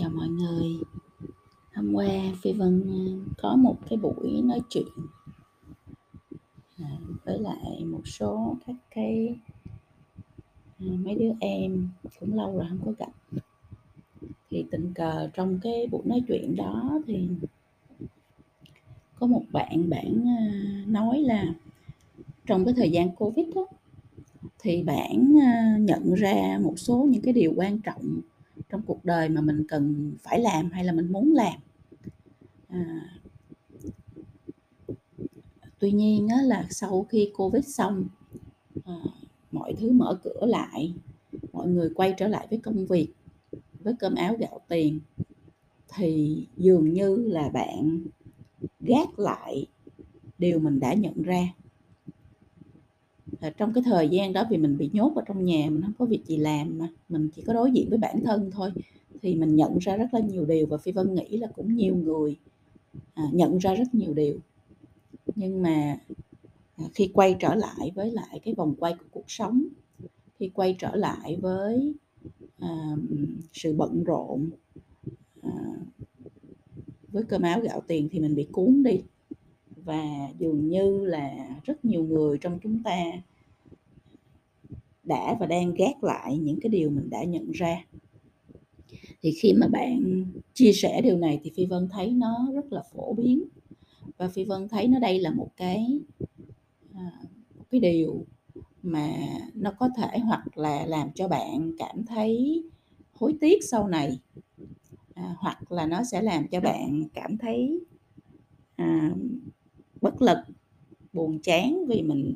Chào mọi người. Hôm qua Phi Vân ờ, có một cái buổi nói chuyện ờ, với lại một số các cái ờ, mấy đứa em cũng lâu rồi không có gặp. Thì tình cờ trong cái buổi nói chuyện đó thì có một bạn bạn nói là trong cái thời gian Covid đó, thì bạn nhận ra một số những cái điều quan trọng trong cuộc đời mà mình cần phải làm hay là mình muốn làm. À, tuy nhiên á, là sau khi covid xong à, mọi thứ mở cửa lại mọi người quay trở lại với công việc với cơm áo gạo tiền thì dường như là bạn gác lại điều mình đã nhận ra. à, trong cái thời gian đó vì mình bị nhốt ở trong nhà mình không có việc gì làm mà mình chỉ có đối diện với bản thân thôi. Thì mình nhận ra rất là nhiều điều và phi vân nghĩ là cũng nhiều người à, nhận ra rất nhiều điều. Nhưng mà à, khi quay trở lại với lại cái vòng quay của cuộc sống khi quay trở lại với à, sự bận rộn à, với cơm áo gạo tiền thì mình bị cuốn đi. Và dường như là rất nhiều người trong chúng ta đã và đang gác lại những cái điều mình đã nhận ra. Thì khi mà bạn chia sẻ điều này thì phi vân thấy nó rất là phổ biến. Và phi vân thấy nó đây là một cái à, một cái điều mà nó có thể hoặc là làm cho bạn cảm thấy hối tiếc sau này. À, hoặc là nó sẽ làm cho bạn cảm thấy à, bất lực buồn chán vì mình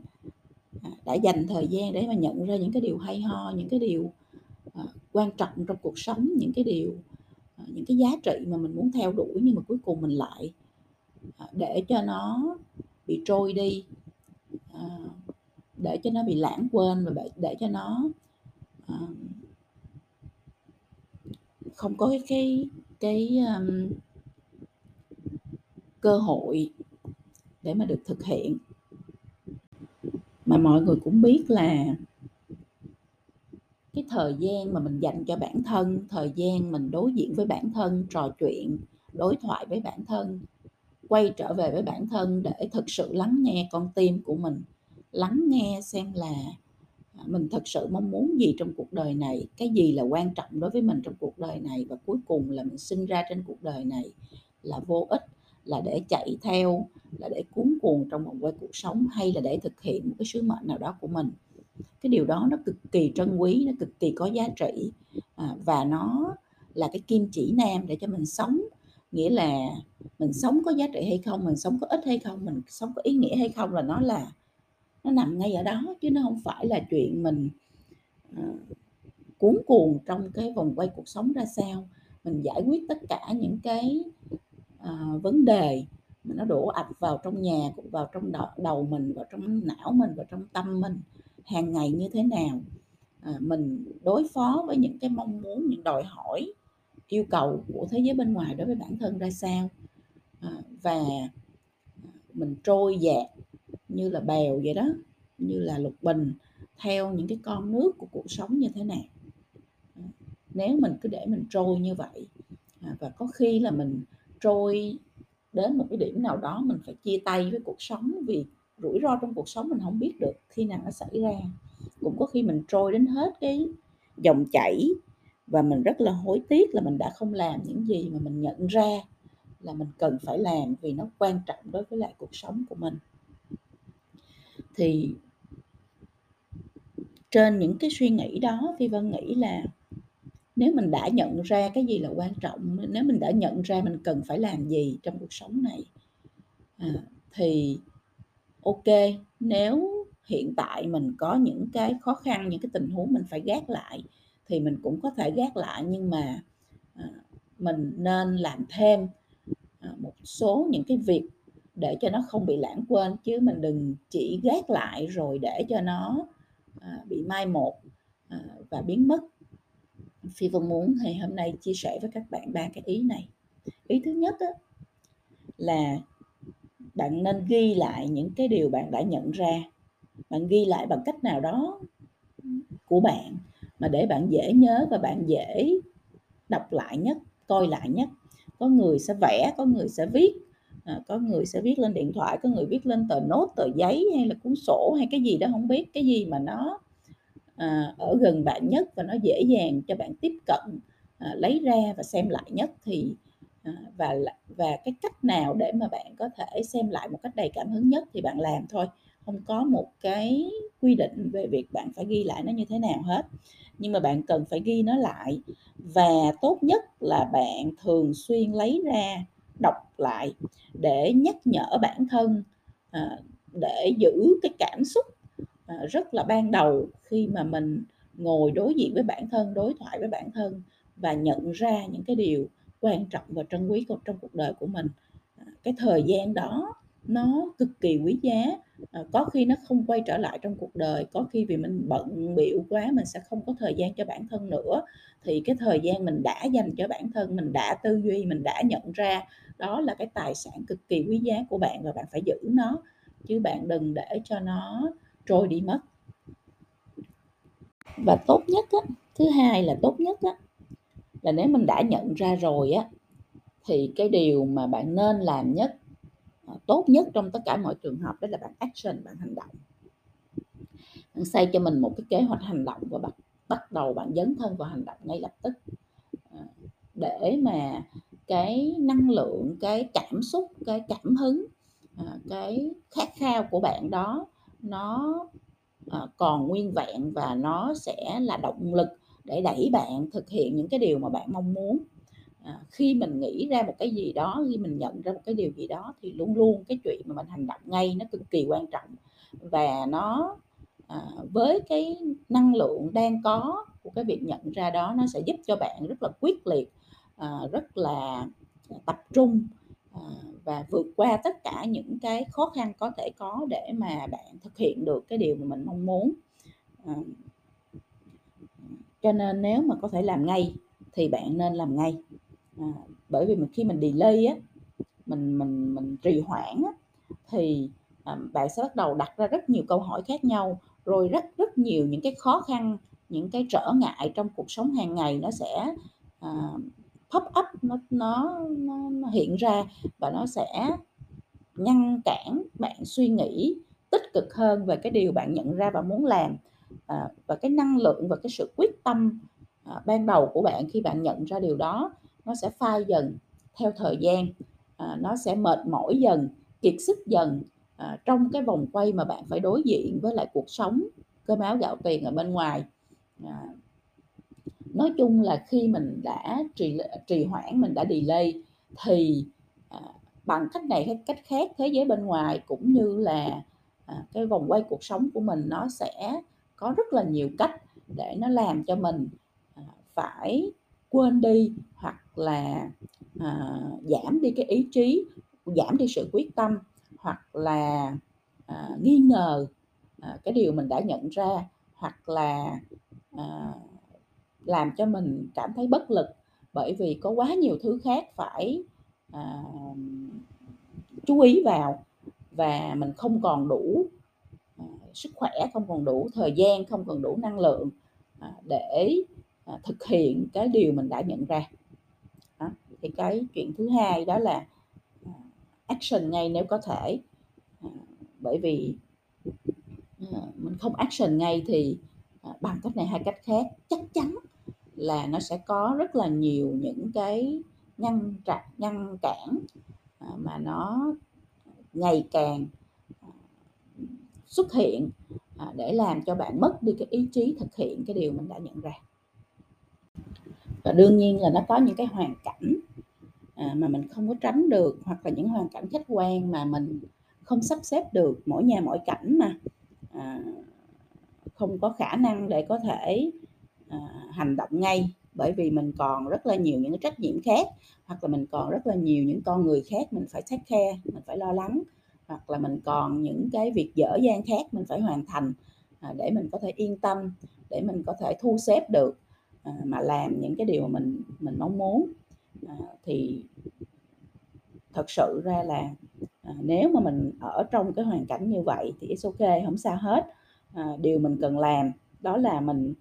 đã dành thời gian để mà nhận ra những cái điều hay ho những cái điều ờ, quan trọng trong cuộc sống những cái điều ờ, những cái giá trị mà mình muốn theo đuổi nhưng mà cuối cùng mình lại ờ, để cho nó bị trôi đi để cho nó bị lãng quên và để, để cho nó không có cái cái, cái um, cơ hội để mà được thực hiện mà mọi người cũng biết là cái thời gian mà mình dành cho bản thân, thời gian mình đối diện với bản thân, trò chuyện, đối thoại với bản thân, quay trở về với bản thân để thực sự lắng nghe con tim của mình, lắng nghe xem là à, mình thật sự mong muốn gì trong cuộc đời này, cái gì là quan trọng đối với mình trong cuộc đời này, và cuối cùng là mình sinh ra trên cuộc đời này là vô ích là để chạy theo là để cuốn cuồng trong vòng quay cuộc sống hay là để thực hiện một cái sứ mệnh nào đó của mình. Cái điều đó nó cực kỳ trân quý nó cực kỳ có giá trị à, và nó là cái kim chỉ nam để cho mình sống. Nghĩa là mình sống có giá trị hay không mình sống có ích hay không mình sống có ý nghĩa hay không là nó là nó nằm ngay ở đó chứ nó không phải là chuyện mình à, uh, cuốn cuồng trong cái vòng quay cuộc sống ra sao. Mình giải quyết tất cả những cái uh, vấn đề mà nó đổ ập vào trong nhà vào trong đầu, đầu mình vào trong não mình vào trong tâm mình hàng ngày như thế nào? À, mình đối phó với những cái mong muốn những đòi hỏi yêu cầu của thế giới bên ngoài đối với bản thân ra sao? À, và à, mình trôi dạt như là bèo vậy đó như là lục bình theo những cái con nước của cuộc sống như thế nào? À, nếu mình cứ để mình trôi như vậy à, và có khi là mình trôi đến một cái điểm nào đó mình phải chia tay với cuộc sống, vì rủi ro trong cuộc sống mình không biết được khi nào nó xảy ra. Cũng có khi mình trôi đến hết cái dòng chảy và mình rất là hối tiếc là mình đã không làm những gì mà mình nhận ra là mình cần phải làm vì nó quan trọng đối với lại cuộc sống của mình. Thì trên những cái suy nghĩ đó, phi vân nghĩ là nếu mình đã nhận ra cái gì là quan trọng nếu mình đã nhận ra mình cần phải làm gì trong cuộc sống này à, thì ok nếu hiện tại mình có những cái khó khăn những cái tình huống mình phải gác lại thì mình cũng có thể gác lại nhưng mà à, mình nên làm thêm à, một số những cái việc để cho nó không bị lãng quên chứ mình đừng chỉ gác lại rồi để cho nó à, bị mai một à, và biến mất phi vân muốn thì hôm nay chia sẻ với các bạn ba cái ý này. Ý thứ nhất đó, là bạn nên ghi lại những cái điều bạn đã nhận ra. Bạn ghi lại bằng cách nào đó của bạn mà để bạn dễ nhớ và bạn dễ đọc lại nhất coi lại nhất. Có người sẽ vẽ có người sẽ viết à, có người sẽ viết lên điện thoại có người viết lên tờ nốt tờ giấy hay là cuốn sổ hay cái gì đó không biết cái gì mà nó À, ở gần bạn nhất và nó dễ dàng cho bạn tiếp cận à, lấy ra và xem lại nhất thì à, và và cái cách nào để mà bạn có thể xem lại một cách đầy cảm hứng nhất thì bạn làm thôi. Không có một cái quy định về việc bạn phải ghi lại nó như thế nào hết. Nhưng mà bạn cần phải ghi nó lại và tốt nhất là bạn thường xuyên lấy ra, đọc lại để nhắc nhở bản thân để giữ cái cảm xúc Ờ, rất là ban đầu khi mà mình ngồi đối diện với bản thân đối thoại với bản thân và nhận ra những cái điều quan trọng và trân quý trong cuộc đời của mình. Ờ, cái thời gian đó nó cực kỳ quý giá. À, có khi nó không quay trở lại trong cuộc đời có khi vì mình bận biểu quá mình sẽ không có thời gian cho bản thân nữa. Thì cái thời gian mình đã dành cho bản thân mình đã tư duy mình đã nhận ra đó là cái tài sản cực kỳ quý giá của bạn và bạn phải giữ nó. Chứ bạn đừng để cho nó trôi đi mất. Và tốt nhất á, thứ hai là tốt nhất á, là nếu mình đã nhận ra rồi á thì cái điều mà bạn nên làm nhất ờ, tốt nhất trong tất cả mọi trường hợp đó là bạn action bạn hành động. Bạn xây cho mình một cái kế hoạch hành động và bắt bắt đầu bạn dấn thân vào hành động ngay lập tức. Ờ, để mà cái năng lượng cái cảm xúc cái cảm hứng ờ, cái khát khao của bạn đó nó ờ, còn nguyên vẹn và nó sẽ là động lực để đẩy bạn thực hiện những cái điều mà bạn mong muốn. À, khi mình nghĩ ra một cái gì đó khi mình nhận ra một cái điều gì đó thì luôn luôn cái chuyện mà mình hành động ngay nó cực kỳ quan trọng và nó à, với cái năng lượng đang có của cái việc nhận ra đó nó sẽ giúp cho bạn rất là quyết liệt à, rất là tập trung Ờ, và vượt qua tất cả những cái khó khăn có thể có để mà bạn thực hiện được cái điều mà mình mong muốn. Ờ, cho nên nếu mà có thể làm ngay thì bạn nên làm ngay. À, bởi vì mình khi mình delay á mình mình mình trì hoãn á, thì à, bạn sẽ bắt đầu đặt ra rất nhiều câu hỏi khác nhau rồi rất rất nhiều những cái khó khăn những cái trở ngại trong cuộc sống hàng ngày nó sẽ à, pop up nó, nó nó nó hiện ra và nó sẽ ngăn cản bạn suy nghĩ tích cực hơn về cái điều bạn nhận ra và muốn làm. À, và cái năng lượng và cái sự quyết tâm à, ban đầu của bạn khi bạn nhận ra điều đó nó sẽ phai dần theo thời gian. À, nó sẽ mệt mỏi dần kiệt sức dần à, trong cái vòng quay mà bạn phải đối diện với lại cuộc sống cơm áo gạo tiền ở bên ngoài. À, nói chung là khi mình đã trì trì hoãn mình đã delay thì à, bằng cách này hay cách khác thế giới bên ngoài cũng như là à, cái vòng quay cuộc sống của mình nó sẽ có rất là nhiều cách để nó làm cho mình à, phải quên đi hoặc là à, giảm đi cái ý chí giảm đi sự quyết tâm hoặc là à, nghi ngờ à, cái điều mình đã nhận ra hoặc là à, làm cho mình cảm thấy bất lực bởi vì có quá nhiều thứ khác phải à, chú ý vào và mình không còn đủ à, sức khỏe không còn đủ thời gian không còn đủ năng lượng à, để à, thực hiện cái điều mình đã nhận ra đó. thì cái chuyện thứ hai đó là à, action ngay nếu có thể à, bởi vì à, mình không action ngay thì à, bằng cách này hay cách khác chắc chắn là nó sẽ có rất là nhiều những cái ngăn chặn ngăn cản à, mà nó ngày càng à, xuất hiện à, để làm cho bạn mất đi cái ý chí thực hiện cái điều mình đã nhận ra. Và đương nhiên là nó có những cái hoàn cảnh mà mình không có tránh được, hoặc là những hoàn cảnh khách quan mà mình không sắp xếp được mỗi nhà mỗi cảnh mà không có khả năng để có thể À, hành động ngay. Bởi vì mình còn rất là nhiều những cái trách nhiệm khác, hoặc là mình còn rất là nhiều những con người khác mình phải take care, mình phải lo lắng. Hoặc là mình còn những cái việc dở dang khác mình phải hoàn thành à, để mình có thể yên tâm, để mình có thể thu xếp được à, mà làm những cái điều mà mình mình mong muốn. Thì thật sự ra là nếu mà mình ở trong cái hoàn cảnh như vậy thì it's ok không sao hết. Điều mình cần làm đó là mình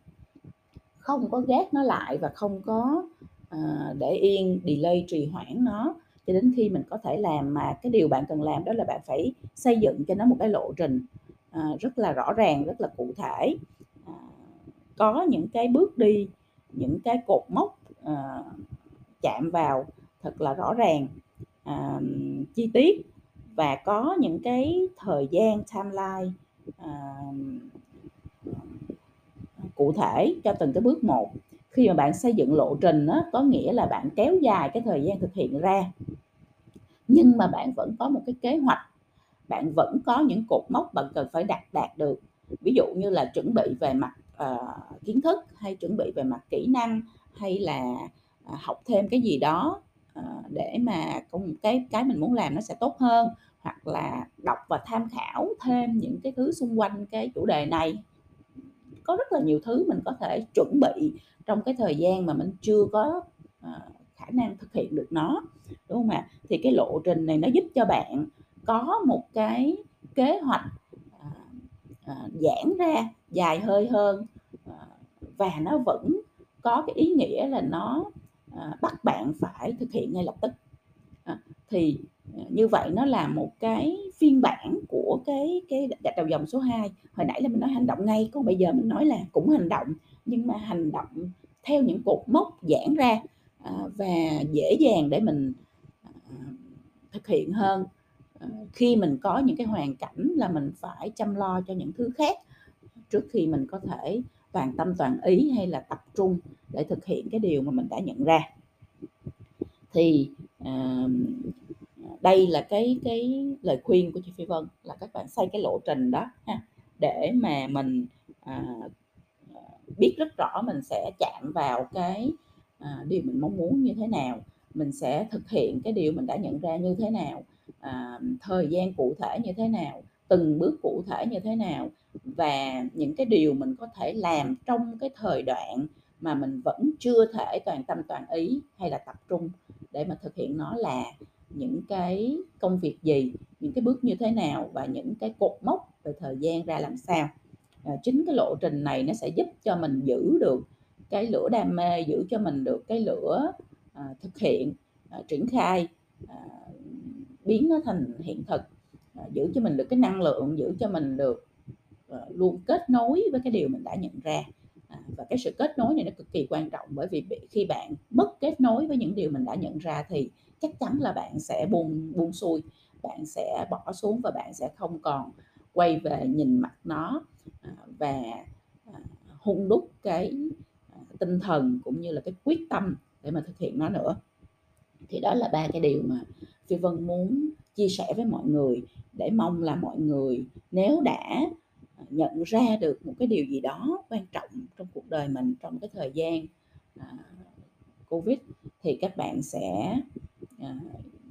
không có gác nó lại và không có à, để yên delay trì hoãn nó. Cho đến khi mình có thể làm mà cái điều bạn cần làm đó là bạn phải xây dựng cho nó một cái lộ trình à, rất là rõ ràng rất là cụ thể. À, có những cái bước đi những cái cột mốc à, chạm vào thật là rõ ràng à, chi tiết và có những cái thời gian timeline à, cụ thể cho từng cái bước một. Khi mà bạn xây dựng lộ trình đó, có nghĩa là bạn kéo dài cái thời gian thực hiện ra. Nhưng mà bạn vẫn có một cái kế hoạch. Bạn vẫn có những cột mốc bạn cần phải đạt đạt được. Ví dụ như là chuẩn bị về mặt uh, kiến thức hay chuẩn bị về mặt kỹ năng hay là uh, học thêm cái gì đó uh, để mà cái cái mình muốn làm nó sẽ tốt hơn. Hoặc là đọc và tham khảo thêm những cái thứ xung quanh cái chủ đề này có rất là nhiều thứ mình có thể chuẩn bị trong cái thời gian mà mình chưa có uh, khả năng thực hiện được nó đúng không ạ? Thì cái lộ trình này nó giúp cho bạn có một cái kế hoạch à, à, giãn ra dài hơi hơn à, và nó vẫn có cái ý nghĩa là nó à, bắt bạn phải thực hiện ngay lập tức. À, thì như vậy nó là một cái phiên bản của cái cái gạch đầu dòng số 2 hồi nãy là mình nói hành động ngay còn bây giờ mình nói là cũng hành động nhưng mà hành động theo những cột mốc giãn ra à, và dễ dàng để mình à, thực hiện hơn. À, khi mình có những cái hoàn cảnh là mình phải chăm lo cho những thứ khác trước khi mình có thể toàn tâm toàn ý hay là tập trung để thực hiện cái điều mà mình đã nhận ra. Thì uh, đây là cái cái lời khuyên của chị Phi Vân là các bạn xây cái lộ trình đó ha để mà mình à, à, biết rất rõ mình sẽ chạm vào cái à, điều mình mong muốn như thế nào mình sẽ thực hiện cái điều mình đã nhận ra như thế nào à, thời gian cụ thể như thế nào từng bước cụ thể như thế nào và những cái điều mình có thể làm trong cái thời đoạn mà mình vẫn chưa thể toàn tâm toàn ý hay là tập trung để mà thực hiện nó là những cái công việc gì những cái bước như thế nào và những cái cột mốc về thời gian ra làm sao. À, chính cái lộ trình này nó sẽ giúp cho mình giữ được cái lửa đam mê giữ cho mình được cái lửa à, thực hiện à, triển khai à, biến nó thành hiện thực. À, giữ cho mình được cái năng lượng giữ cho mình được à, luôn kết nối với cái điều mình đã nhận ra. À, và cái sự kết nối này nó cực kỳ quan trọng bởi vì khi bạn mất kết nối với những điều mình đã nhận ra thì chắc chắn là bạn sẽ buồn buông xuôi bạn sẽ bỏ xuống và bạn sẽ không còn quay về nhìn mặt nó. À, và à, hung đúc cái à, tinh thần cũng như là cái quyết tâm để mà thực hiện nó nữa. Thì đó là ba cái điều mà phi vân muốn chia sẻ với mọi người để mong là mọi người nếu đã nhận ra được một cái điều gì đó quan trọng trong cuộc đời mình trong cái thời gian covid thì các bạn sẽ à,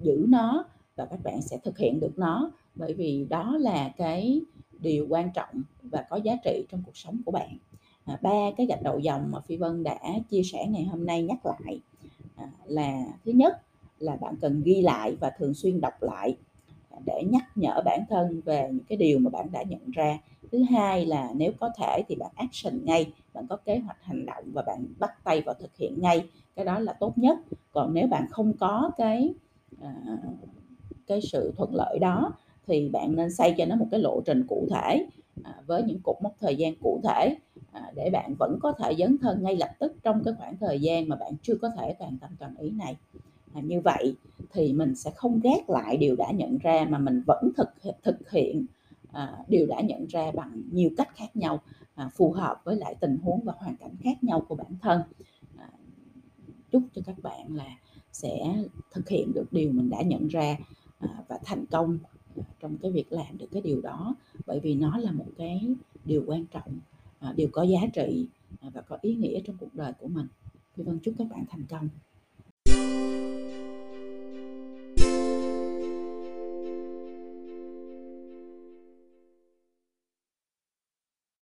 giữ nó và các bạn sẽ thực hiện được nó. Bởi vì đó là cái điều quan trọng và có giá trị trong cuộc sống của bạn. À, ba cái gạch đầu dòng mà phi vân đã chia sẻ ngày hôm nay nhắc lại à, là thứ nhất là bạn cần ghi lại và thường xuyên đọc lại để nhắc nhở bản thân về những cái điều mà bạn đã nhận ra thứ hai là nếu có thể thì bạn action ngay bạn có kế hoạch hành động và bạn bắt tay vào thực hiện ngay cái đó là tốt nhất. Còn nếu bạn không có cái à, cái sự thuận lợi đó thì bạn nên xây cho nó một cái lộ trình cụ thể à, với những cột mốc thời gian cụ thể à, để bạn vẫn có thể dấn thân ngay lập tức trong cái khoảng thời gian mà bạn chưa có thể toàn tâm toàn ý này. À, như vậy thì mình sẽ không gác lại điều đã nhận ra mà mình vẫn thực thực hiện à, đã nhận ra bằng nhiều cách khác nhau à, phù hợp với lại tình huống và hoàn cảnh khác nhau của bản thân. À, chúc cho các bạn là sẽ thực hiện được điều mình đã nhận ra à, và thành công à, trong cái việc làm được cái điều đó. Bởi vì nó là một cái điều quan trọng à, điều có giá trị à, và có ý nghĩa trong cuộc đời của mình. Phi Vân chúc các bạn thành công.